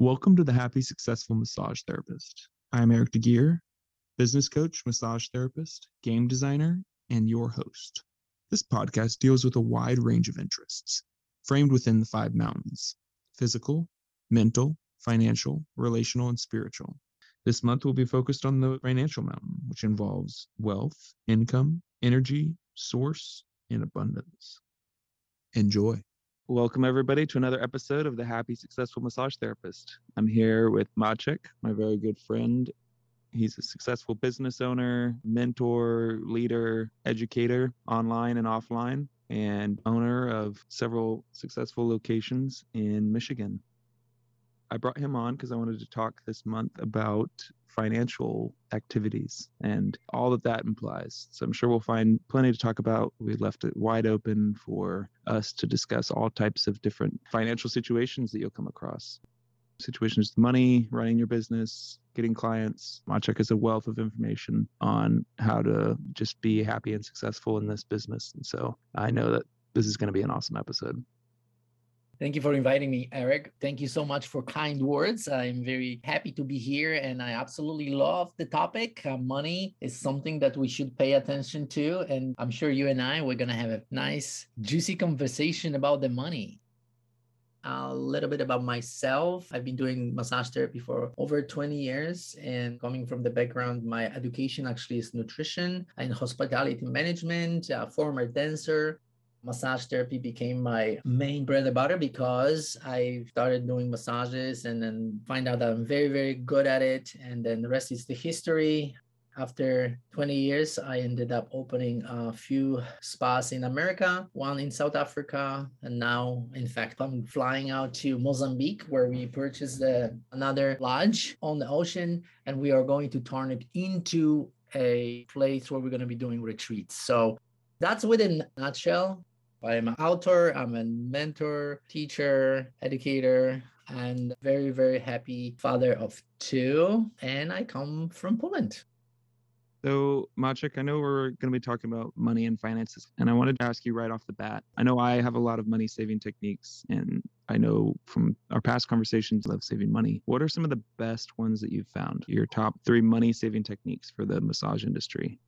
Welcome to the Happy Successful Massage Therapist. I'm Eric Deegear, business coach, massage therapist, game designer, and your host. This podcast deals with a wide range of interests, framed within the five mountains physical, mental, financial, relational, and spiritual. This month will be focused on the financial mountain, which involves wealth, income, energy, source, and abundance. Enjoy. Welcome, everybody, to another episode of the Happy Successful Massage Therapist. I'm here with Maciek, my very good friend. He's a successful business owner, mentor, leader, educator, online and offline, and owner of several successful locations in Michigan. I brought him on because I wanted to talk this month about financial activities and all that that implies. So I'm sure we'll find plenty to talk about. We left it wide open for us to discuss all types of different financial situations that you'll come across. Situations with money, running your business, getting clients. Maciek has a wealth of information on how to just be happy and successful in this business. And so I know that this is going to be an awesome episode. Thank you for inviting me, Eric. Thank you so much for kind words. I'm very happy to be here and I absolutely love the topic. Uh, money is something that we should pay attention to. And I'm sure you and I, we're going to have a nice, juicy conversation about the money. A little bit about myself. I've been doing massage therapy for over 20 years and coming from the background, my education actually is nutrition and hospitality management, a former dancer, massage therapy became my main bread and butter because I started doing massages and then find out that I'm very, very good at it. And then the rest is the history. After 20 years, I ended up opening a few spas in America, one in South Africa, and now, in fact, I'm flying out to Mozambique where we purchased another lodge on the ocean, and we are going to turn it into a place where we're going to be doing retreats. So that's within a nutshell I'm an author, I'm a mentor, teacher, educator, and very, very happy father of two. And I come from Poland. So, Maciek, I know we're going to be talking about money and finances, and I wanted to ask you right off the bat. I know I have a lot of money saving techniques, and I know from our past conversations of saving money. What are some of the best ones that you've found? Your top three money saving techniques for the massage industry?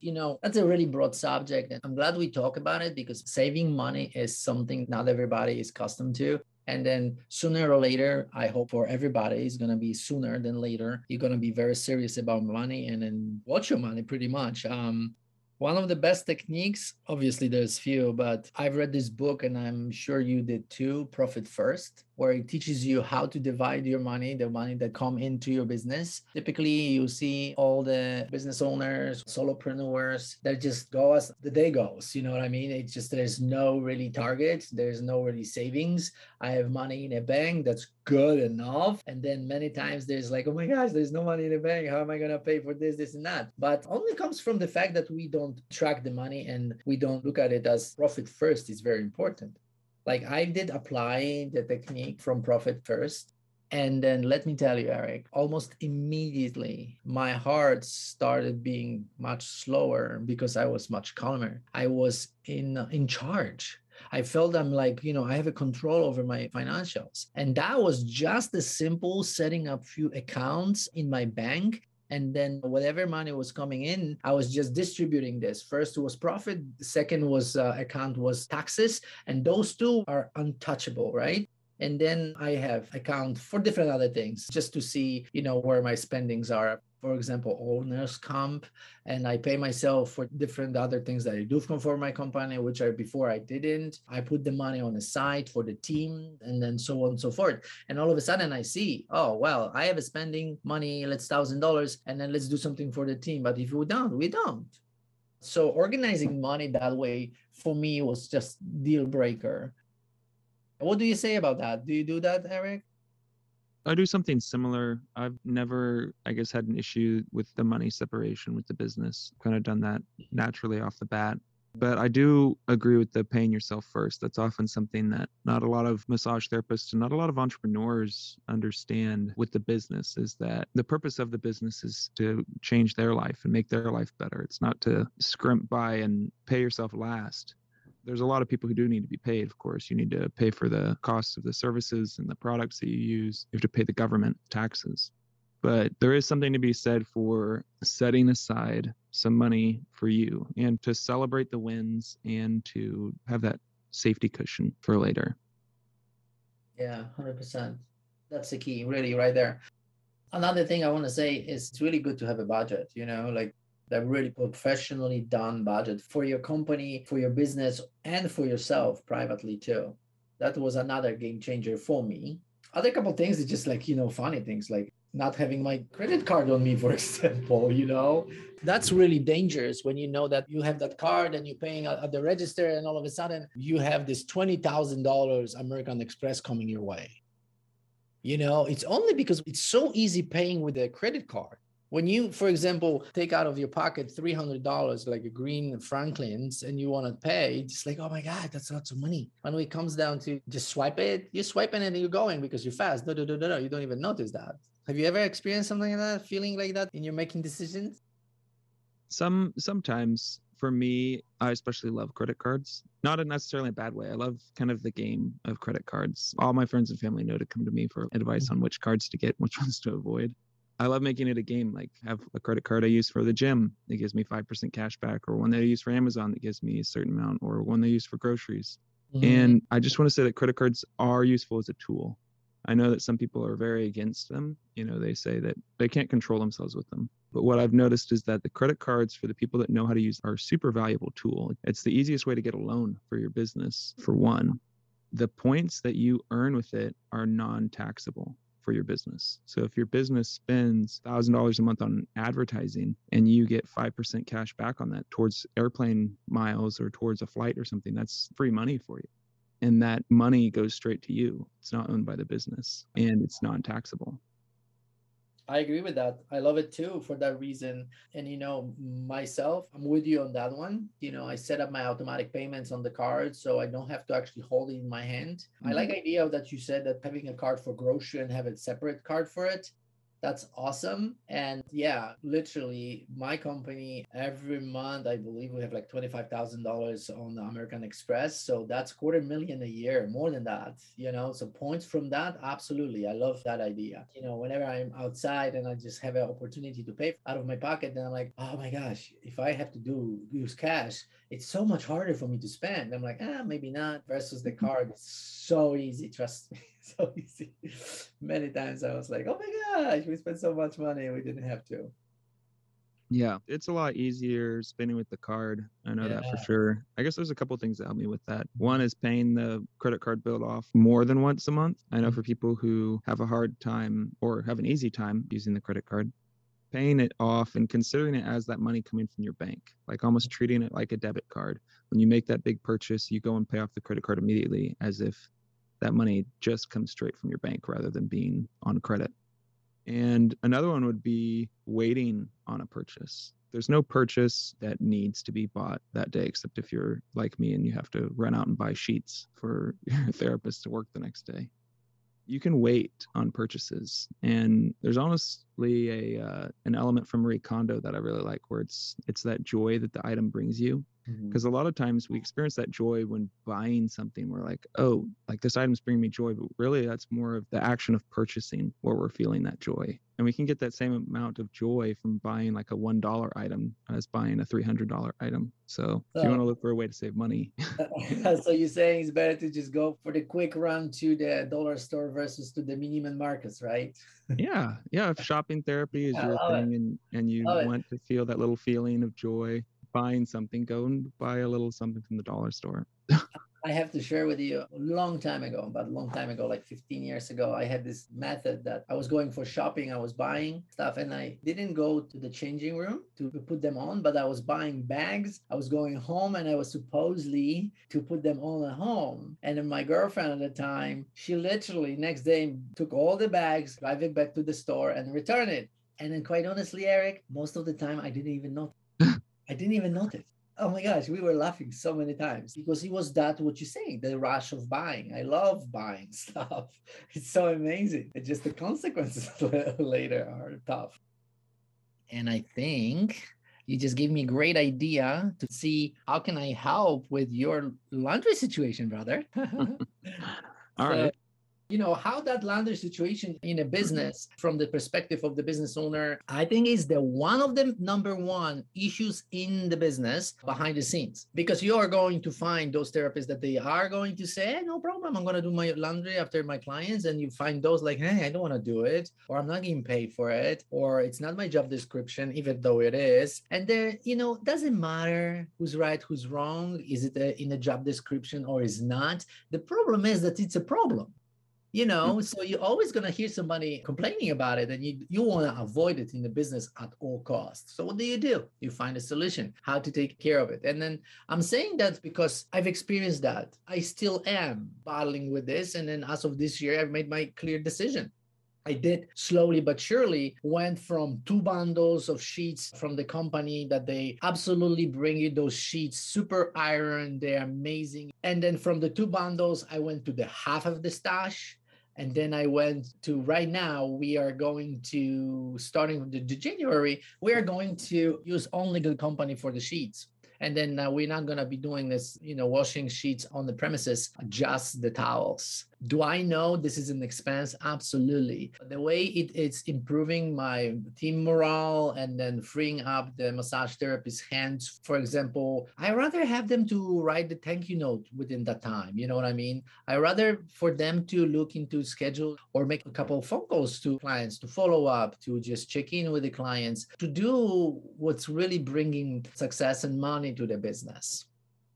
You know, that's a really broad subject. And I'm glad we talk about it because saving money is something not everybody is accustomed to. And then sooner or later, I hope for everybody is going to be sooner than later. You're going to be very serious about money and then watch your money pretty much. Um, one of the best techniques, obviously there's few, but I've read this book and I'm sure you did too, Profit First where it teaches you how to divide your money, the money that come into your business. Typically, you see all the business owners, solopreneurs that just go as the day goes. You know what I mean? It's just there's no really target, there's no really savings. I have money in a bank that's good enough. And then many times there's like, oh my gosh, there's no money in the bank. How am I gonna pay for this, this, and that? But only comes from the fact that we don't track the money and we don't look at it as profit first is very important. Like I did apply the technique from Profit First. And then let me tell you, Eric, almost immediately my heart started being much slower because I was much calmer. I was in in charge. I felt I'm like, you know, I have a control over my financials. And that was just a simple setting up few accounts in my bank and then whatever money was coming in i was just distributing this. First was profit second was uh, account was taxes and those two are untouchable right? And then i have account for different other things just to see you know where my spendings are for example, owner's comp, and I pay myself for different other things that I do for my company, which I before I didn't. I put the money on the side for the team, and then so on and so forth. And all of a sudden, I see, oh well, I have a spending money, let's thousand dollars, and then let's do something for the team. But if we don't, we don't. So organizing money that way for me was just deal breaker. What do you say about that? Do you do that, Eric? I do something similar. I've never, I guess, had an issue with the money separation with the business. Kind of done that naturally off the bat. But I do agree with the paying yourself first. That's often something that not a lot of massage therapists and not a lot of entrepreneurs understand with the business is that the purpose of the business is to change their life and make their life better. It's not to scrimp by and pay yourself last There's a lot of people who do need to be paid, of course. You need to pay for the costs of the services and the products that you use. You have to pay the government taxes. But there is something to be said for setting aside some money for you and to celebrate the wins and to have that safety cushion for later. Yeah, 100%. That's the key, really, right there. Another thing I want to say is it's really good to have a budget, you know, like that really professionally done budget for your company, for your business, and for yourself privately too. That was another game changer for me. Other couple things is just like, you know, funny things like not having my credit card on me, for example, you know, that's really dangerous when you know that you have that card and you're paying at the register and all of a sudden you have this $20,000 American Express coming your way. You know, it's only because it's so easy paying with a credit card when you, for example, take out of your pocket $300 like a green Franklin's and you want to pay, it's like, oh my God, that's lots of money. When it comes down to just swipe it, you're swiping it and you're going because you're fast. No, no, no, no, no. You don't even notice that. Have you ever experienced something like that, feeling like that in your making decisions? Some sometimes for me, I especially love credit cards. Not in necessarily a bad way. I love kind of the game of credit cards. All my friends and family know to come to me for advice mm-hmm. on which cards to get, which ones to avoid. I love making it a game. Like have a credit card I use for the gym that gives me five percent cash back, or one that I use for Amazon that gives me a certain amount, or one they use for groceries. Mm-hmm. And I just want to say that credit cards are useful as a tool. I know that some people are very against them. You know, they say that they can't control themselves with them. But what I've noticed is that the credit cards for the people that know how to use are a super valuable tool. It's the easiest way to get a loan for your business, for one. The points that you earn with it are non taxable for your business. So if your business spends $1,000 a month on advertising and you get 5% cash back on that towards airplane miles or towards a flight or something, that's free money for you. And that money goes straight to you. It's not owned by the business and it's non taxable. I agree with that. I love it too for that reason. And you know, myself, I'm with you on that one. You know, I set up my automatic payments on the card so I don't have to actually hold it in my hand. Mm-hmm. I like mm-hmm. idea that you said that having a card for grocery and have a separate card for it that's awesome. And yeah, literally, my company every month, I believe we have like $25,000 on the American Express. So that's quarter million a year, more than that, you know. So points from that, absolutely. I love that idea. You know, whenever I'm outside and I just have an opportunity to pay out of my pocket, then I'm like, oh my gosh, if I have to do use cash, it's so much harder for me to spend. I'm like, ah, maybe not versus the card. It's so easy, trust me. so easy. Many times I was like, oh my gosh, we spent so much money we didn't have to. Yeah, it's a lot easier spending with the card. I know yeah. that for sure. I guess there's a couple things that help me with that. One is paying the credit card bill off more than once a month. I know mm-hmm. for people who have a hard time or have an easy time using the credit card, paying it off and considering it as that money coming from your bank, like almost treating it like a debit card. When you make that big purchase, you go and pay off the credit card immediately as if that money just comes straight from your bank rather than being on credit. And another one would be waiting on a purchase. There's no purchase that needs to be bought that day, except if you're like me and you have to run out and buy sheets for your therapist to work the next day. You can wait on purchases, and there's honestly a uh, an element from Marie Kondo that I really like, where it's it's that joy that the item brings you because mm-hmm. a lot of times we experience that joy when buying something we're like oh like this item's bringing me joy but really that's more of the action of purchasing where we're feeling that joy and we can get that same amount of joy from buying like a one dollar item as buying a three hundred dollar item so, so if you want to look for a way to save money so you're saying it's better to just go for the quick run to the dollar store versus to the Neiman Marcus right yeah yeah if shopping therapy is your thing and and you want it. to feel that little feeling of joy buying something, go and buy a little something from the dollar store. I have to share with you a long time ago, about a long time ago, like 15 years ago, I had this method that I was going for shopping, I was buying stuff, and I didn't go to the changing room to put them on, but I was buying bags. I was going home and I was supposedly to put them on at home. And then my girlfriend at the time, she literally next day took all the bags, drive it back to the store and return it. And then quite honestly, Eric, most of the time I didn't even know. I didn't even notice. Oh my gosh, we were laughing so many times because it was that what you're saying, the rush of buying. I love buying stuff. It's so amazing. It's just the consequences later are tough. And I think you just gave me a great idea to see how can I help with your laundry situation, brother. All so, right you know how that lander situation in a business from the perspective of the business owner i think is the one of the number one issues in the business behind the scenes. Because you are going to find those therapists that they are going to say no problem. I'm going to do my laundry after my clients. And you find those like hey i don't want to do it or i'm not getting paid for it or it's not my job description even though it is. And there you know doesn't matter who's right who's wrong. Is it a, in a job description or is not? The problem is that it's a problem you know mm-hmm. so you're always going to hear somebody complaining about it and you, you want to avoid it in the business at all costs. So what do you do? You find a solution how to take care of it. And then i'm saying that because i've experienced that. I still am battling with this and then as of this year i've made my clear decision. I did slowly but surely went from two bundles of sheets from the company that they absolutely bring you those sheets, super iron, they're amazing. And then from the two bundles, I went to the half of the stash and then I went to right now, we are going to, starting with the, the January, we are going to use only the company for the sheets. And then uh, we're not going to be doing this, you know, washing sheets on the premises, just the towels. Do I know this is an expense? Absolutely. The way it, it's improving my team morale and then freeing up the massage therapist's hands, for example, I rather have them to write the thank you note within that time. You know what I mean? I rather for them to look into schedule or make a couple phone calls to clients to follow up, to just check in with the clients, to do what's really bringing success and money to the business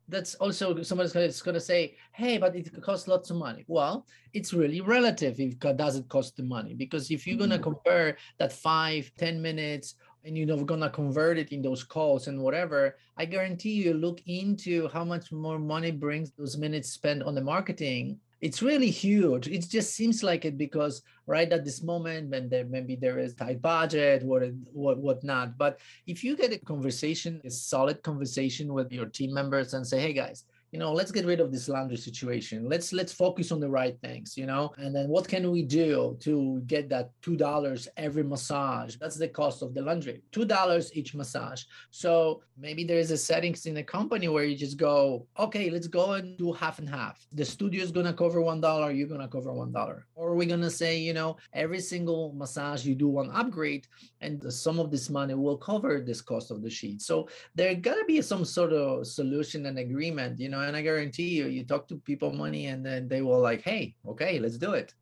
that's also somebody's going to say, hey, but it costs lots of money. Well, it's really relative if it does it cost the money because if you're going to mm-hmm. compare that five, ten minutes and you know we're gonna convert it in those calls and whatever i guarantee you look into how much more money brings those minutes spent on the marketing it's really huge. It just seems like it because right at this moment, when there maybe there is tight budget, what what whatnot. But if you get a conversation, a solid conversation with your team members, and say, "Hey guys, you know let's get rid of this laundry situation. Let's let's focus on the right things you know? And then what can we do to get that two dollars every massage? That's the cost of the laundry two dollars each massage. So maybe there is a settings in a company where you just go okay let's go and do half and half. The studio is to cover one dollar you're to cover one dollar. Or we're to say you know every single massage you do one upgrade and the sum of this money will cover this cost of the sheet. So there got to be some sort of solution and agreement you know and I guarantee you, you talk to people money and then they will like, hey, okay, let's do it.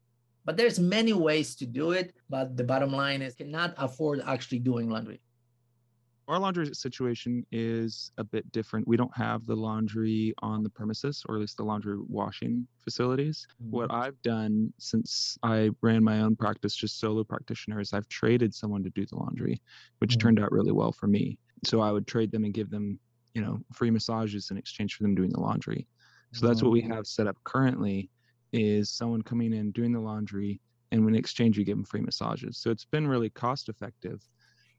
But there's many ways to do it. But the bottom line is cannot afford actually doing laundry. Our laundry situation is a bit different. We don't have the laundry on the premises, or at least the laundry washing facilities. Mm-hmm. What I've done since I ran my own practice, just solo practitioners, I've traded someone to do the laundry, which mm-hmm. turned out really well for me. So I would trade them and give them you know free massages in exchange for them doing the laundry. So that's what we mm. have set up currently is someone coming in doing the laundry and in exchange you give them free massages. So it's been really cost effective.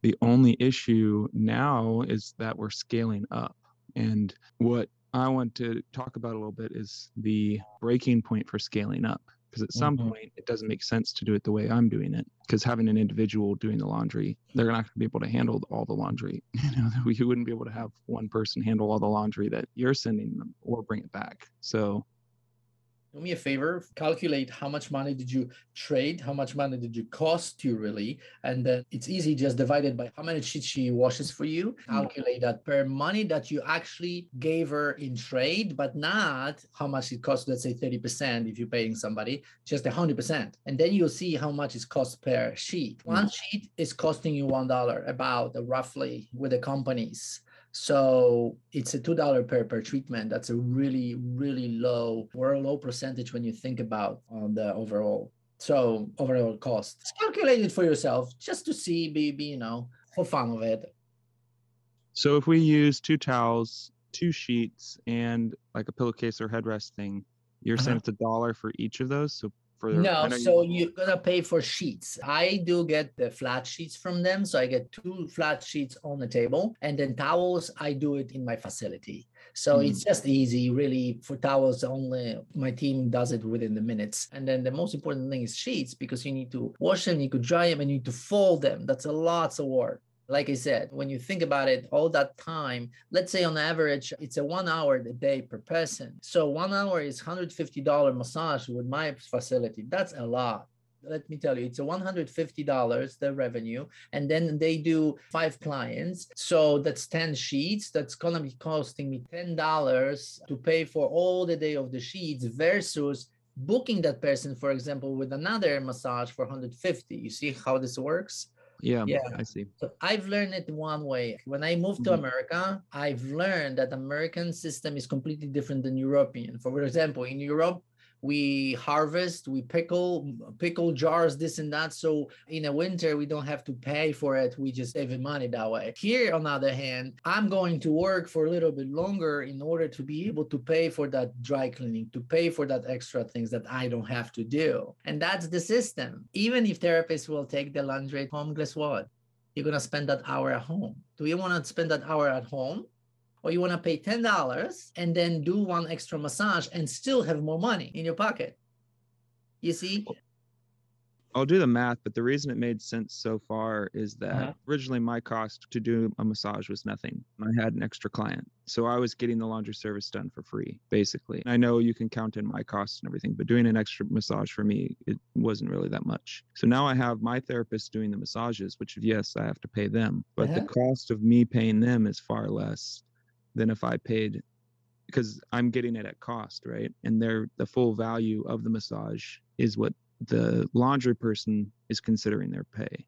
The only issue now is that we're scaling up. And what i want to talk about a little bit is the breaking point for scaling up because at some mm-hmm. point it doesn't make sense to do it the way I'm doing it. Because having an individual doing the laundry, they're not going to be able to handle all the laundry. You know, you wouldn't be able to have one person handle all the laundry that you're sending them or bring it back. So do me a favor calculate how much money did you trade how much money did you cost you really? And then it's easy just divided by how many sheets she washes for you. Mm. calculate that per money that you actually gave her in trade but not how much it costs let's say 30% if you're paying somebody just 100% and then you'll see how much it costs per sheet. Mm. one sheet is costing you one dollar about roughly with the companies so it's a two dollar per per treatment. That's a really really low or a low percentage when you think about uh, the overall. So overall cost. Calculate it for yourself just to see, be, be you know, for fun of it. So if we use two towels, two sheets, and like a pillowcase or headrest thing, you're uh-huh. saying it's a dollar for each of those. So for no so you... are gonna pay for sheets. I do get the flat sheets from them so i get two flat sheets on the table and then towels i do it in my facility. So mm. it's just easy really for towels only. My team does it within the minutes. And then the most important thing is sheets because you need to wash them you could dry them and you need to fold them. That's a lots of work Like I said, when you think about it, all that time, let's say on average, it's a one hour a day per person. So one hour is $150 massage with my facility. That's a lot let me tell you, it's a $150 the revenue, and then they do five clients. So that's 10 sheets. That's gonna be costing me $10 to pay for all the day of the sheets versus booking that person, for example, with another massage for 150. You see how this works? Yeah, yeah, I see. So I've learned it one way. When I moved to mm-hmm. America, I've learned that American system is completely different than European. For example, in Europe, we harvest we pickle pickle jars this and that. So in the winter we don't have to pay for it. We just save money that way. Here on the other hand i'm going to work for a little bit longer in order to be able to pay for that dry cleaning to pay for that extra things that i don't have to do. And that's the system. Even if therapists will take the laundry home guess what? You're going to spend that hour at home. Do you want to spend that hour at home or you want to pay $10 and then do one extra massage and still have more money in your pocket. You see? I'll do the math, but the reason it made sense so far is that uh-huh. originally my cost to do a massage was nothing. I had an extra client. So I was getting the laundry service done for free, basically. I know you can count in my costs and everything, but doing an extra massage for me, it wasn't really that much. So now I have my therapist doing the massages, which, yes, I have to pay them, but uh-huh. the cost of me paying them is far less than if I paid because I'm getting it at cost, right? And they're the full value of the massage is what the laundry person is considering their pay.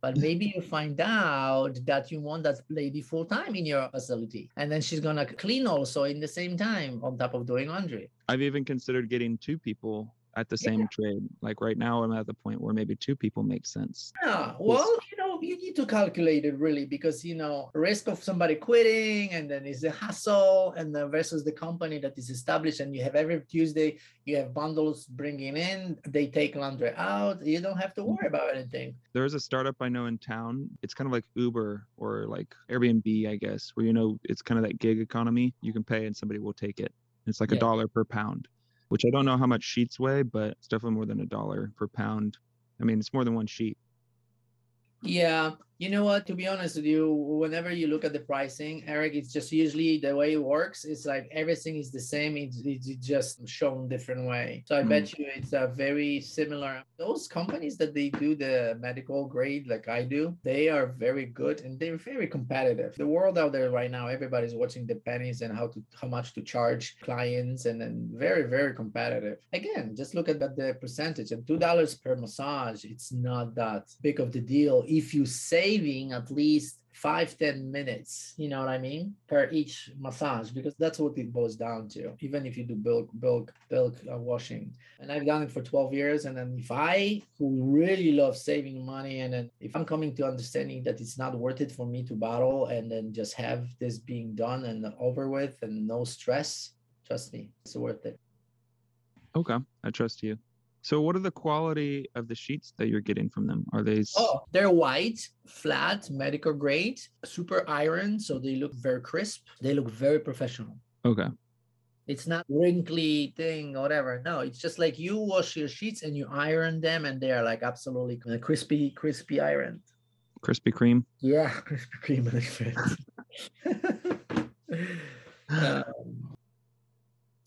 But maybe you find out that you want that lady full time in your facility, and then she's gonna clean also in the same time on top of doing laundry. I've even considered getting two people at the same yeah. trade. Like right now, I'm at the point where maybe two people make sense. Yeah. Well, know, you need to calculate it really because, you know, risk of somebody quitting and then it's a hassle and then versus the company that is established and you have every Tuesday, you have bundles bringing in, they take laundry out. You don't have to worry mm-hmm. about anything. There's a startup I know in town. It's kind of like Uber or like Airbnb, I guess, where, you know, it's kind of that gig economy. You can pay and somebody will take it. It's like a dollar per pound which I don't know how much sheets weigh, but it's definitely more than a dollar per pound. I mean, it's more than one sheet. Yeah, you know what? To be honest with you, whenever you look at the pricing, Eric, it's just usually the way it works. It's like everything is the same. It's, it's just shown different way. So I mm. bet you it's a very similar. Those companies that they do the medical grade like I do, they are very good and they're very competitive. The world out there right now, everybody's watching the pennies and how to how much to charge clients, and then very very competitive. Again, just look at the percentage and two dollars per massage. It's not that big of the deal if you say saving at least five ten minutes you know what i mean per each massage because that's what it boils down to even if you do bulk bulk bulk uh, washing. And i've done it for 12 years and then if i who really love saving money and then if i'm coming to understanding that it's not worth it for me to battle and then just have this being done and over with and no stress trust me it's worth it. Okay i trust you so, what are the quality of the sheets that you're getting from them? Are they? Oh, they're white, flat, medical grade, super iron, so they look very crisp. They look very professional. Okay. It's not wrinkly thing whatever. No, it's just like you wash your sheets and you iron them, and they are like absolutely crispy, crispy iron. Krispy Kreme. Yeah, Krispy Kreme. um,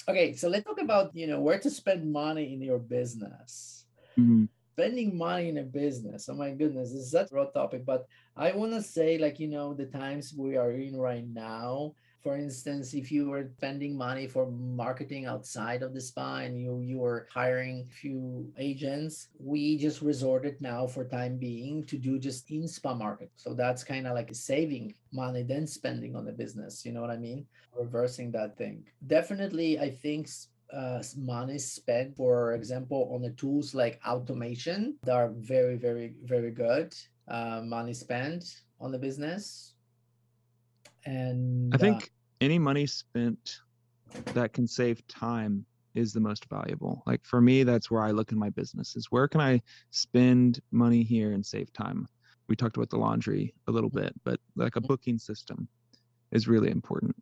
Okay, so let's talk about you know where to spend money in your business. Mm-hmm. Spending money in a business. Oh my goodness, this is such a broad topic, but I want to say like you know the times we are in right now for instance, if you were spending money for marketing outside of the spa and you you were hiring few agents, we just resorted now for time being to do just in spa market. So that's kind of like saving money then spending on the business. You know what I mean? Reversing that thing. Definitely, I think uh, money spent, for example, on the tools like automation that are very, very, very good. Uh, money spent on the business and I think uh, any money spent that can save time is the most valuable. Like for me, that's where I look in my business is where can I spend money here and save time? We talked about the laundry a little bit, but like a booking system is really important.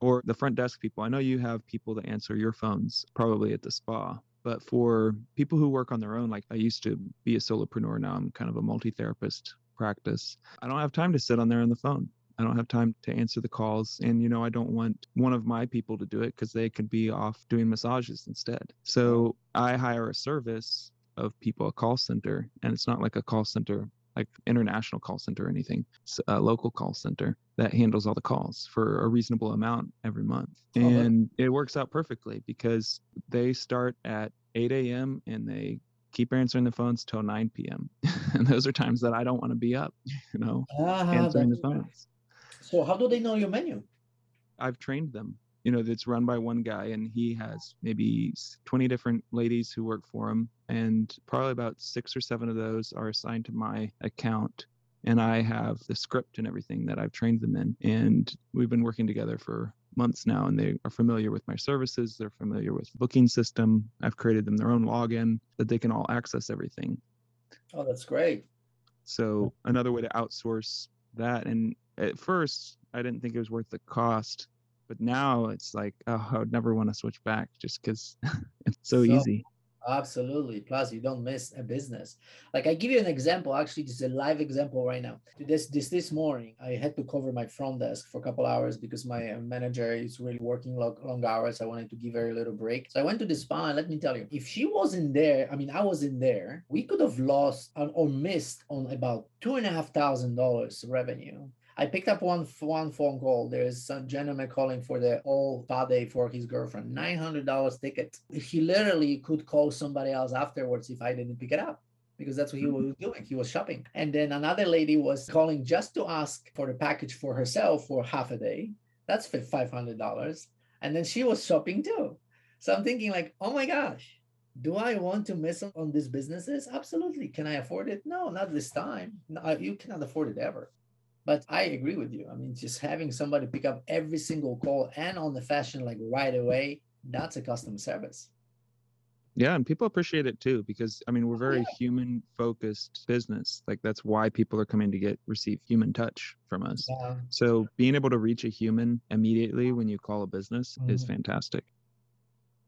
Or the front desk people. I know you have people that answer your phones probably at the spa, but for people who work on their own, like I used to be a solopreneur, now I'm kind of a multi therapist practice. I don't have time to sit on there on the phone. I don't have time to answer the calls. And, you know, I don't want one of my people to do it because they could be off doing massages instead. So I hire a service of people, a call center, and it's not like a call center like international call center or anything, it's a local call center that handles all the calls for a reasonable amount every month. And it works out perfectly because they start at 8 a.m. and they keep answering the phones till 9 p.m. and those are times that I don't want to be up, you know, uh-huh, answering the phones. So how do they know your menu? I've trained them. You know it's run by one guy and he has maybe 20 different ladies who work for him and probably about six or seven of those are assigned to my account and i have the script and everything that i've trained them in and we've been working together for months now and they are familiar with my services they're familiar with booking system i've created them their own login that they can all access everything. Oh that's great. So another way to outsource that and at first i didn't think it was worth the cost but now it's like oh i would never want to switch back just because it's so, so, easy. absolutely plus you don't miss a business. Like i give you an example actually this is a live example right now. This this this morning i had to cover my front desk for a couple hours because my uh, manager is really working long, long hours i wanted to give her a little break. So i went to the spa and let me tell you if she wasn't there i mean i was in there we could have lost or missed on about two and a half thousand dollars revenue I picked up one one phone call. There's a gentleman calling for the all spa day for his girlfriend, nine hundred dollars ticket. He literally could call somebody else afterwards if I didn't pick it up because that's what he mm-hmm. was doing. He was shopping. And then another lady was calling just to ask for the package for herself for half a day. That's five hundred dollars. And then she was shopping too. So I'm thinking like, oh my gosh, do I want to miss on these businesses? Absolutely. Can I afford it? No, not this time. No, you cannot afford it ever. But I agree with you. I mean, just having somebody pick up every single call and on the fashion like right away, that's a customer service. Yeah, and people appreciate it too because I mean we're very yeah. human focused business. Like that's why people are coming to get receive human touch from us. Yeah. So being able to reach a human immediately when you call a business mm-hmm. is fantastic.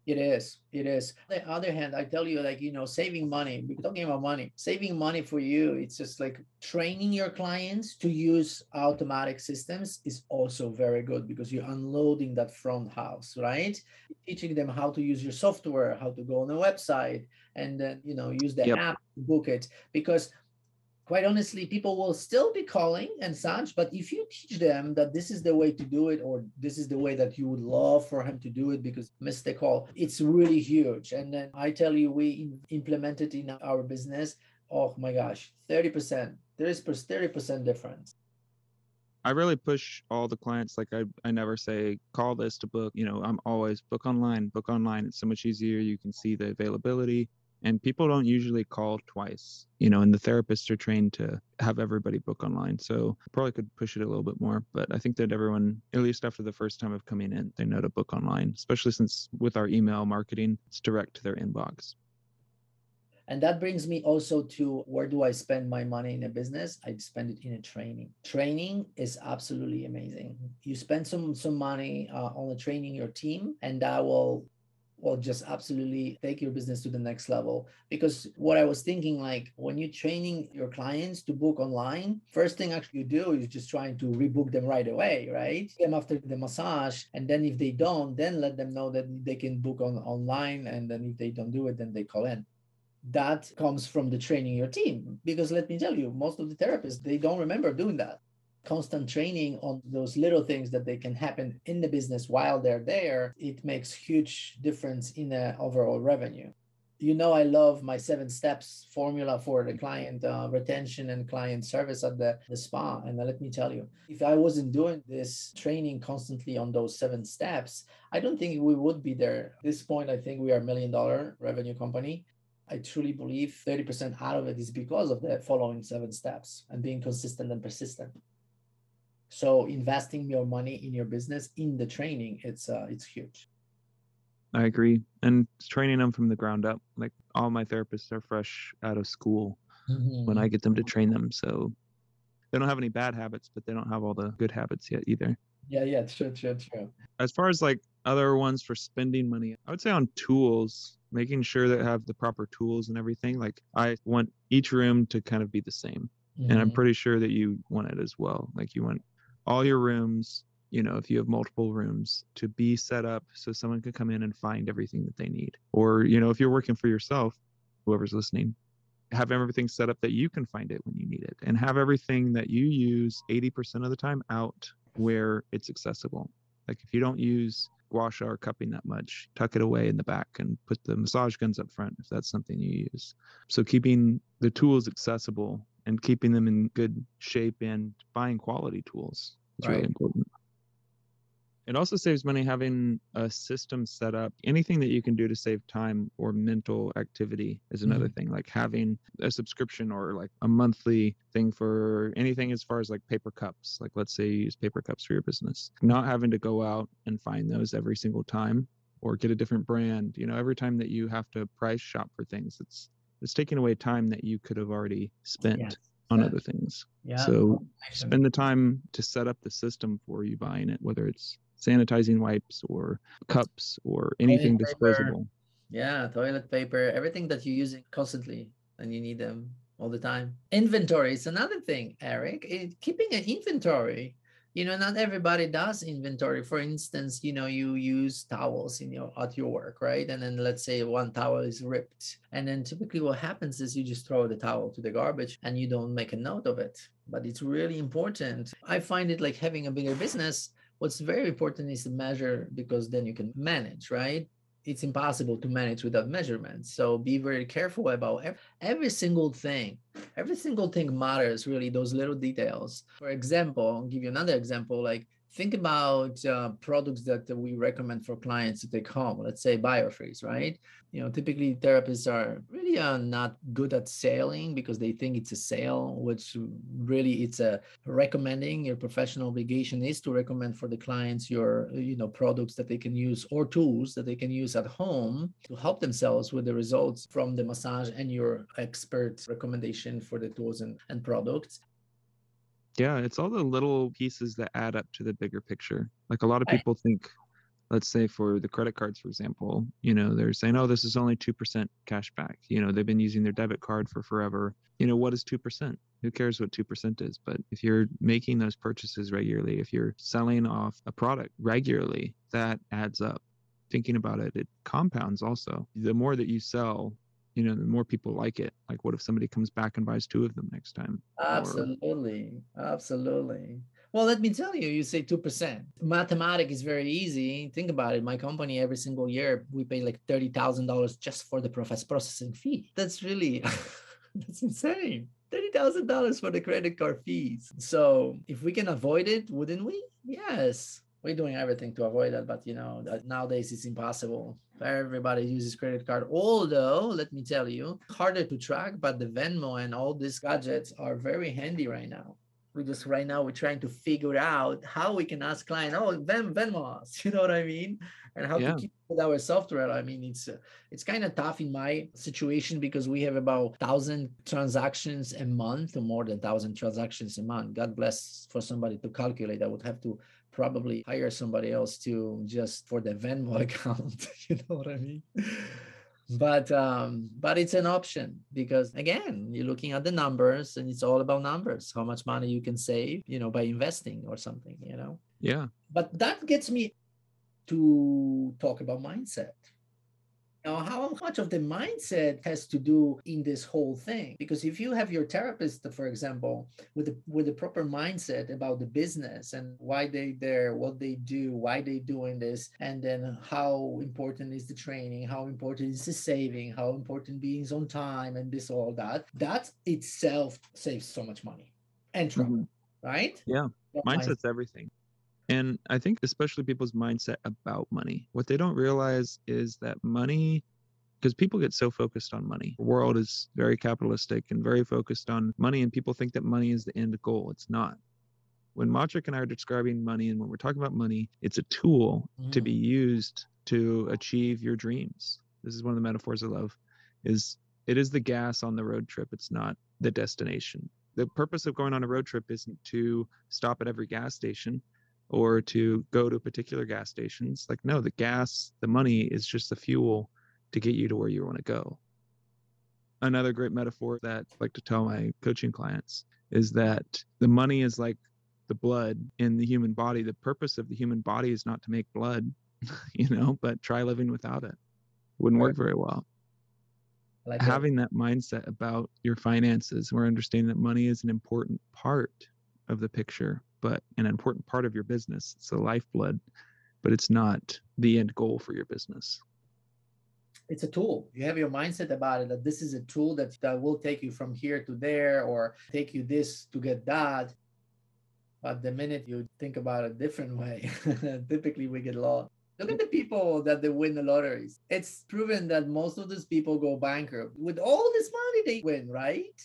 It is. It is. On the other hand, I tell you, like, you know, saving money, we're talking about money, saving money for you, it's just like training your clients to use automatic systems is also very good because you're unloading that front house, right? Teaching them how to use your software, how to go on a website, and then, you know, use the yep. app to book it. Because quite honestly, people will still be calling and such. But if you teach them that this is the way to do it, or this is the way that you would love for him to do it because miss the call, it's really huge. And then I tell you, we implemented in our business. Oh my gosh, 30%. There is 30% difference. I really push all the clients. Like I, I never say call this to book. You know, I'm always book online, book online. It's so much easier. You can see the availability and people don't usually call twice you know and the therapists are trained to have everybody book online so probably could push it a little bit more but i think that everyone at least after the first time of coming in they know to book online especially since with our email marketing it's direct to their inbox and that brings me also to where do I spend my money in a business? I spend it in a training. Training is absolutely amazing. You spend some some money uh, on the training your team, and that will will just absolutely take your business to the next level. Because what I was thinking, like when you're training your clients to book online, first thing actually you do is just trying to rebook them right away, right? Them after the massage. And then if they don't, then let them know that they can book on online. And then if they don't do it, then they call in that comes from the training your team because let me tell you most of the therapists they don't remember doing that constant training on those little things that they can happen in the business while they're there, it makes huge difference in the overall revenue. You know, I love my seven steps formula for the client uh, retention and client service at the, the spa. And let me tell you, if I wasn't doing this training constantly on those seven steps, I don't think we would be there. At this point, I think we are a million dollar revenue company. I truly believe 30% out of it is because of the following seven steps and being consistent and persistent. So investing your money in your business in the training, it's uh, it's huge. I agree, and training them from the ground up. Like all my therapists are fresh out of school mm-hmm. when I get them to train them, so they don't have any bad habits, but they don't have all the good habits yet either. Yeah, yeah, true, true, true. As far as like other ones for spending money, I would say on tools, making sure that have the proper tools and everything. Like I want each room to kind of be the same and i'm Mhm. pretty sure that you want it as well like you want all your rooms you know if you have multiple rooms to be set up so someone can come in and find everything that they need. Or you know if you're working for yourself whoever's listening have everything set up that you can find it when you need it and have everything that you use 80% of the time out where it's accessible. Like if you don't use gua sha or cupping that much tuck it away in the back and put the massage guns up front if that's something you use. So keeping the tools accessible and keeping them in good shape and buying quality tools is really important. It also saves money having a system set up. Anything that you can do to save time or mental activity is another mm-hmm. thing, like having a subscription or like a monthly thing for anything as far as like paper cups. Like, let's say you use paper cups for your business, not having to go out and find those every single time or get a different brand. You know, every time that you have to price shop for things, it's it's taking away time that you could have already spent Yes, on that- other things. Yeah. So spend the time to set up the system for you buying it, whether it's sanitizing wipes or cups or anything paper. disposable. Yeah, toilet paper, everything that you're using constantly and you need them all the time. Inventory is another thing, Eric. It, keeping an inventory. You know, not everybody does inventory. For instance, you know, you use towels in your at your work, right? And then let's say one towel is ripped. And then typically what happens is you just throw the towel to the garbage and you don't make a note of it. But it's really important. I find it like having a bigger business what's very important is to measure because then you can manage right it's impossible to manage without measurements so be very careful about every, every single thing every single thing matters really those little details. For example i'll give you another example like think about uh, products that we recommend for clients to take home let's say biofreeze right? You know typically therapists are really uh, not good at selling because they think it's a sale which really it's a recommending. Your professional obligation is to recommend for the clients your you know products that they can use or tools that they can use at home to help themselves with the results from the massage and your expert recommendation for the tools and, and products Yeah, it's all the little pieces that add up to the bigger picture. Like a lot of people think, let's say for the credit cards, for example, you know, they're saying, oh, this is only 2% cash back. You know, they've been using their debit card for forever. You know, what is 2%? Who cares what 2% is? But if you're making those purchases regularly, if you're selling off a product regularly, that adds up. Thinking about it, it compounds also. The more that you sell, you know, the more people like it. Like, what if somebody comes back and buys two of them next time? Or- Absolutely. Absolutely. Well, let me tell you, you say 2%. Mathematics is very easy. Think about it. My company, every single year, we pay like $30,000 just for the process processing fee. That's really, that's insane. $30,000 for the credit card fees. So if we can avoid it, wouldn't we? Yes. We're doing everything to avoid that, but you know, that nowadays it's impossible. Everybody uses credit card. Although, let me tell you, harder to track, but the Venmo and all these gadgets are very handy right now. We just right now we're trying to figure out how we can ask client, oh, Ven Venmo us, you know what I mean, and how Yeah. to keep with our software. I mean, it's uh, it's kind of tough in my situation because we have about thousand transactions a month, or more than thousand transactions a month. God bless for somebody to calculate. I would have to probably hire somebody else to just for the Venmo account. you know what I mean? But um, but it's an option because again, you're looking at the numbers and it's all about numbers, how much money you can save, you know, by investing or something, you know. yeah. But that gets me to talk about mindset. Now, how much of the mindset has to do in this whole thing? Because if you have your therapist, for example, with the with the proper mindset about the business and why they there, what they do, why they doing this, and then how important is the training, how important is the saving, how important being on time, and this all that, that itself saves so much money and trouble, Mhm. right? Yeah. That mindset. mindset's everything and i think especially people's mindset about money what they don't realize is that money because people get so focused on money the world is very capitalistic and very focused on money and people think that money is the end goal it's not when Maciek and I are describing money and when we're talking about money, it's a tool to be mm. used to achieve your dreams. This is one of the metaphors I love is it is the gas on the road trip. It's not the destination. The purpose of going on a road trip isn't to stop at every gas station or to go to particular gas stations. Like, no, the gas, the money is just the fuel to get you to where you want to go. Another great metaphor that I like to tell my coaching clients is that the money is like the blood in the human body. The purpose of the human body is not to make blood, you know, but try living without it. Wouldn't work very well. Like Having that. that mindset about your finances, we're understanding that money is an important part of the picture, but an important part of your business. It's the lifeblood, but it's not the end goal for your business it's a tool. You have your mindset about it that this is a tool that, that will take you from here to there or take you this to get that. But the minute you think about it a different way, typically we get lost. Look at the people that they win the lotteries. It's proven that most of these people go bankrupt with all this money they win, right?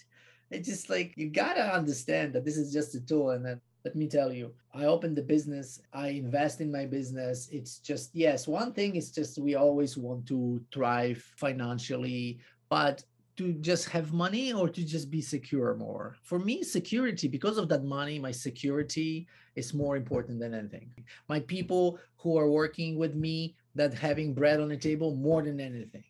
It's just like you gotta understand that this is just a tool, and then let me tell you, I opened the business, I invest in my business. It's just, yes, one thing is just we always want to thrive financially, but to just have money or to just be secure more. For me, security, because of that money, my security is more important than anything. My people who are working with me, that having bread on the table more than anything.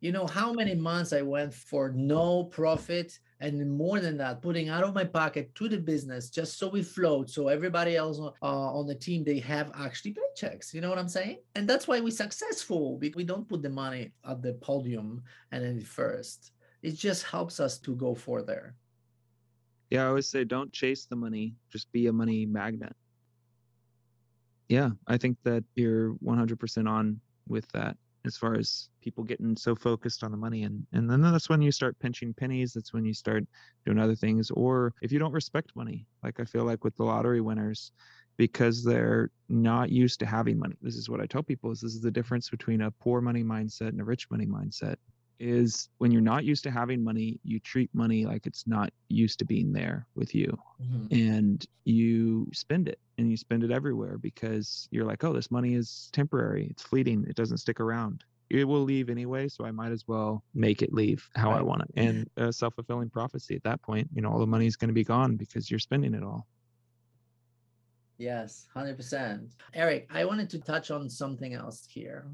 You know how many months I went for no profit and more than that putting out of my pocket to the business just so we float so everybody else uh, on the team they have actually paychecks. You know what i'm saying? And that's why we're successful because we don't put the money at the podium and then first. It just helps us to go further. Yeah i always say don't chase the money just be a money magnet. Yeah i think that you're 100% on with that as far as people getting so focused on the money and and then that's when you start pinching pennies that's when you start doing other things or if you don't respect money like i feel like with the lottery winners because they're not used to having money. This is what i tell people is this is the difference between a poor money mindset and a rich money mindset is when you're not used to having money, you treat money like it's not used to being there with you. Mm-hmm. And you spend it and you spend it everywhere because you're like, oh, this money is temporary, it's fleeting, it doesn't stick around. It will leave anyway, so I might as well make it leave how right. I want it. And a self fulfilling prophecy at that point, you know, all the money is going to be gone because you're spending it all. Yes, 100%. Eric, I wanted to touch on something else here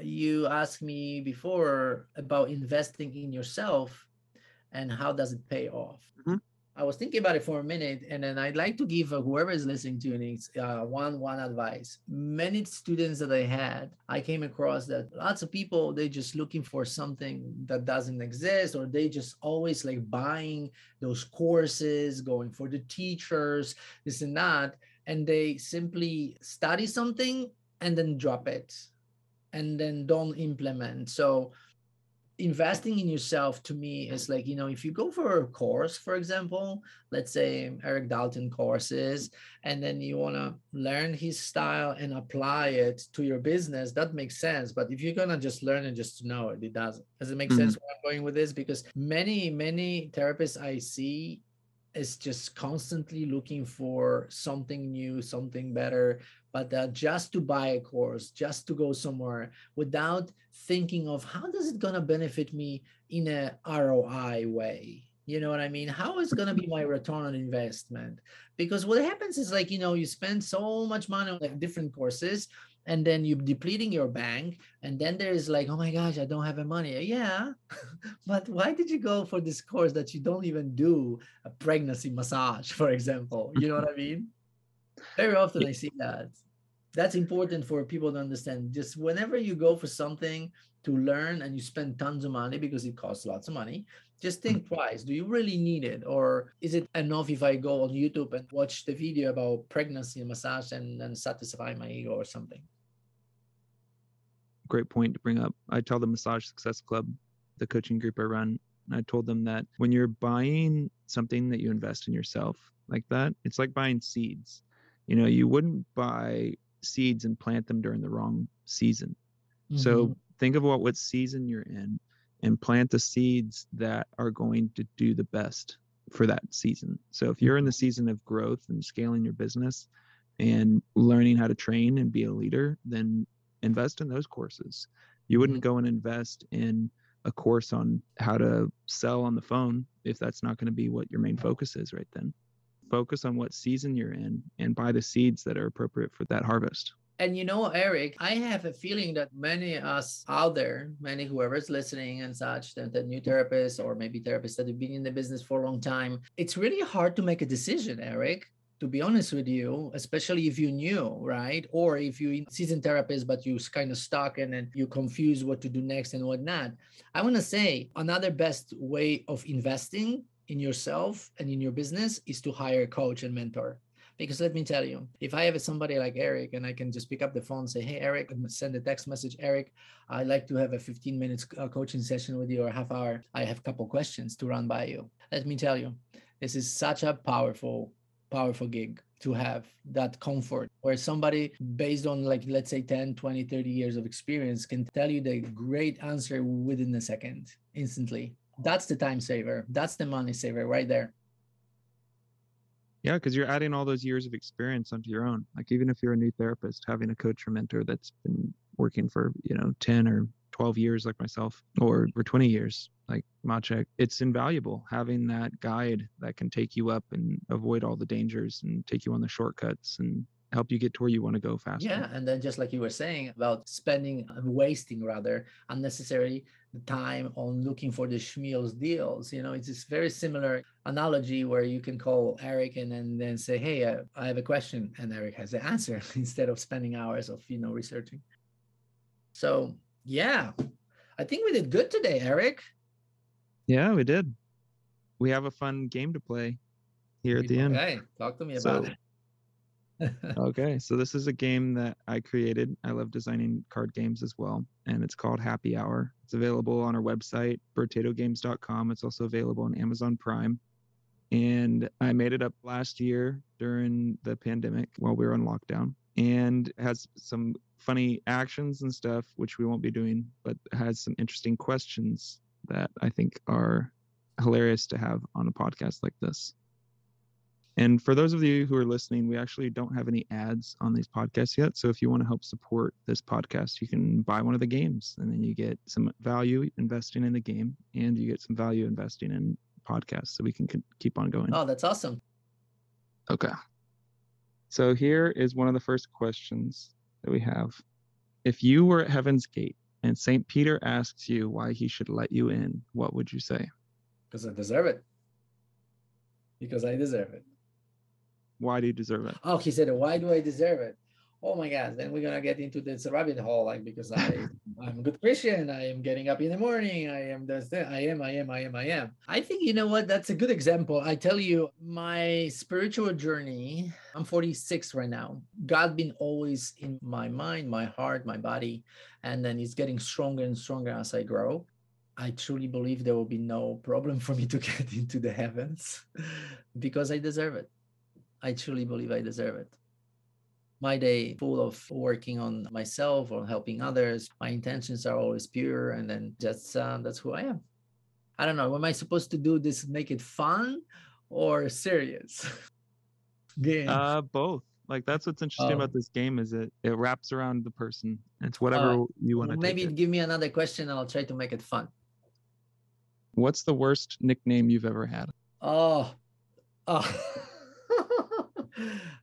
you asked me before about investing in yourself and how does it pay off? Mm-hmm. i was thinking about it for a minute and then i'd like to give uh, whoever is listening to it uh, one one advice. Many students that i had i came across that lots of people they're just looking for something that doesn't exist or they just always like buying those courses going for the teachers this and that and they simply study something and then drop it and then don't implement. So investing in yourself to me is like you know if you go for a course for example let's say erik dalton courses and then you want to learn his style and apply it to your business that makes sense but if you're gonna just learn it just to know it it doesn't does it make mm-hmm. sense where i'm going with this because many many therapists i see is just constantly looking for something new something better but uh, just to buy a course just to go somewhere without thinking of how does it going to benefit me in a roi way? You know what i mean? How is going to be my return on investment? Because what happens is like you know you spend so much money on like different courses and then you're depleting your bank and then there's like oh my gosh i don't have the money. Yeah but why did you go for this course that you don't even do a pregnancy massage for example? You know what i mean? Very often I see that. That's important for people to understand. Just whenever you go for something to learn and you spend tons of money because it costs lots of money, just think mm-hmm. twice. Do you really need it? Or is it enough if I go on YouTube and watch the video about pregnancy and massage and, and satisfy my ego or something? Great point to bring up. I tell the Massage Success Club, the coaching group I run, and I told them that when you're buying something that you invest in yourself like that, it's like buying seeds you know you wouldn't buy seeds and plant them during the wrong season mm-hmm. so think of what what season you're in and plant the seeds that are going to do the best for that season so if you're in the mm-hmm. season of growth and scaling your business and learning how to train and be a leader then invest in those courses you wouldn't mm-hmm. go and invest in a course on how to sell on the phone if that's not going to be what your main focus is right then focus on what season you're in and buy the seeds that are appropriate for that harvest. And you know, Eric, I have a feeling that many of us out there, many whoever's listening and such, that the new therapists or maybe therapists that have been in the business for a long time, it's really hard to make a decision, Eric to be honest with you, especially if you knew, right? Or if you seasoned therapist, but you're kind of stuck and then you confused what to do next and what not. I want to say another best way of investing in yourself and in your business is to hire a coach and mentor. Because let me tell you, if I have somebody like Eric and I can just pick up the phone and say, Hey, Eric, send a text message, Eric, I'd like to have a 15 minutes uh, coaching session with you or half hour. I have a couple questions to run by you. Let me tell you, this is such a powerful, powerful gig to have that comfort where somebody based on like let's say 10 20 30 years of experience can tell you the great answer within a second instantly that's the time saver that's the money saver right there yeah, because you're adding all those years of experience onto your own. Like even if you're a new therapist, having a coach or mentor that's been working for, you know, 10 or 12 years like myself or for 20 years like Maciek, it's invaluable having that guide that can take you up and avoid all the dangers and take you on the shortcuts and help you get to where you want to go faster. Yeah, and then just like you were saying about spending, and wasting rather unnecessary time on looking for the schmeals deals. You know, it's this very similar analogy where you can call Eric and then, then say, "Hey, I, uh, I have a question," and Eric has the answer instead of spending hours of you know researching. So yeah, I think we did good today, Eric. Yeah, we did. We have a fun game to play here at the end. Okay, talk to me about so, it okay, so this is a game that I created. I love designing card games as well, and it's called Happy Hour. It's available on our website, brotatogames.com. It's also available on Amazon Prime. And I made it up last year during the pandemic while we were on lockdown, and has some funny actions and stuff, which we won't be doing, but has some interesting questions that I think are hilarious to have on a podcast like this. And for those of you who are listening, we actually don't have any ads on these podcasts yet. So if you want to help support this podcast, you can buy one of the games and then you get some value investing in the game and you get some value investing in podcasts so we can keep on going. Oh, that's awesome. Okay. So here is one of the first questions that we have. If you were at Heaven's Gate and St. Peter asks you why he should let you in, what would you say? Because I deserve it. Because I deserve it. Why do you deserve it? Oh, he said, why do I deserve it? Oh my God! Then we're gonna get into this rabbit hole, like because I I'm a good Christian. I am getting up in the morning. I am this. I am. I am. I am. I am. I think you know what? That's a good example. I tell you, my spiritual journey. I'm 46 right now. God been always in my mind, my heart, my body, and then it's getting stronger and stronger as I grow. I truly believe there will be no problem for me to get into the heavens because I deserve it. I truly believe I deserve it. My day full of working on myself or helping others. My intentions are always pure, and then just uh, that's who I am. I don't know. Am I supposed to do this? Make it fun or serious? game. Uh, both. Like that's what's interesting oh. about this game is it it wraps around the person. It's whatever uh, you want to. Maybe give me another question, and I'll try to make it fun. What's the worst nickname you've ever had? Oh, oh.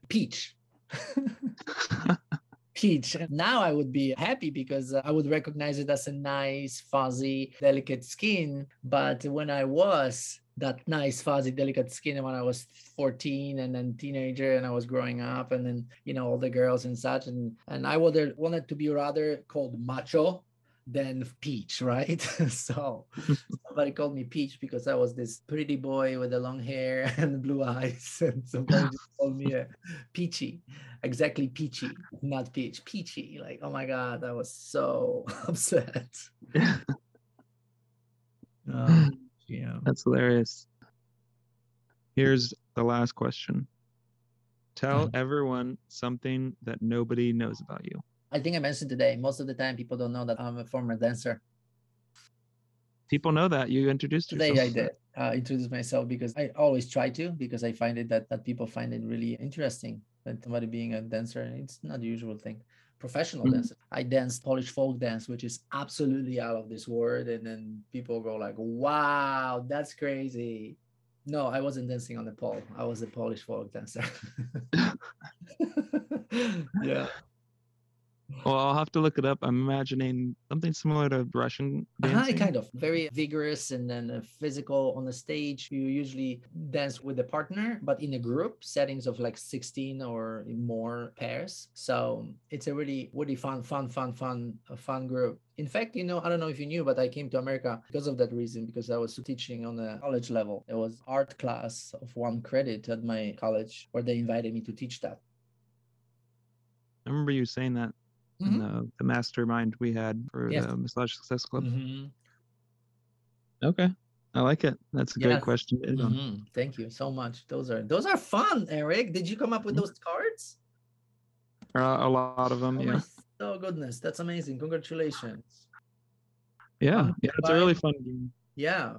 Peach. Peach. Now I would be happy because uh, I would recognize it as a nice, fuzzy, delicate skin. But when I was that nice, fuzzy, delicate skin when I was 14 and then teenager and I was growing up and then, you know, all the girls and such. And, and I would wanted to be rather called macho than Peach, right? so somebody called me Peach because I was this pretty boy with the long hair and blue eyes, and somebody just called me a Peachy, exactly Peachy, not Peach, Peachy. Like, oh my god, I was so upset. um, yeah, that's hilarious. Here's the last question. Tell everyone something that nobody knows about you. I think I mentioned today, most of the time people don't know that I'm a former dancer. People know that you introduced yourself. Today I did uh, introduce myself because I always try to because I find it that that people find it really interesting that somebody being a dancer. It's not the usual thing. Professional mm-hmm. dancer. I dance Polish folk dance, which is absolutely out of this world, and then people go like, "Wow, that's crazy." No, I wasn't dancing on the pole. I was a Polish folk dancer. yeah Well, I'll have to look it up. I'm imagining something similar to Russian Uh-huh, kind of very vigorous and then physical on the stage. You usually dance with a partner, but in a group settings of like 16 or more pairs. So it's a really, really fun, fun, fun, fun, fun group. In fact, you know, I don't know if you knew, but I came to America because of that reason, because I was teaching on a college level. It was art class of one credit at my college where they invited me to teach that. I remember you saying that in the, the mastermind we had for Yes. the Massage Success Club. Mhm. Okay. I like it. That's a Yeah. great question. on. Mhm. Thank you so much. Those are those are fun, Eric. Did you come up with Mhm. those cards? Uh, a lot of them. Oh yeah. my oh goodness, that's amazing. Congratulations. Yeah. Um, Yeah. It's a really fun game. Yeah.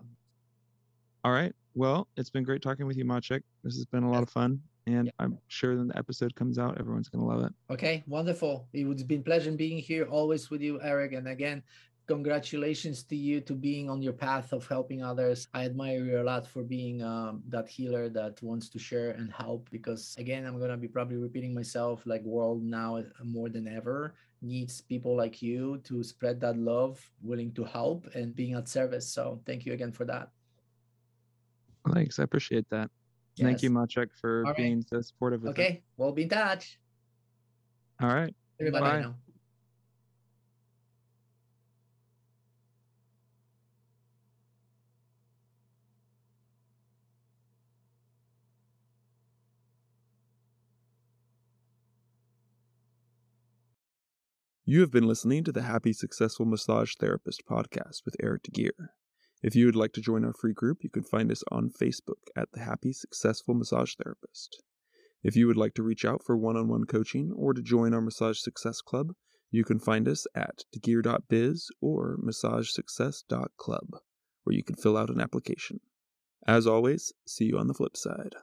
All right. Well, it's been great talking with you, Maciek. This has been a lot of fun. And. I'm sure when the episode comes out, everyone's going to love it. Okay, wonderful. It would have been pleasure being here always with you, Eric. And again, congratulations to you to being on your path of helping others. I admire you a lot for being um, that healer that wants to share and help. Because again, I'm gonna be probably repeating myself. Like world now uh, more than ever needs people like you to spread that love, willing to help, and being at service. So thank you again for that. Thanks. I appreciate that. Thank you, Yes. Maciek, for All right. being so supportive of it. Okay, we'll be in touch. All right. Everybody Bye. now. You have been listening to the Happy Successful Massage Therapist podcast with Eric Deegear. If you would like to join our free group, you can find us on Facebook at the Happy Successful Massage Therapist. If you would like to reach out for one on one coaching or to join our Massage Success Club, you can find us at deegear.biz or massagesuccess.club, where you can fill out an application. As always, see you on the flip side.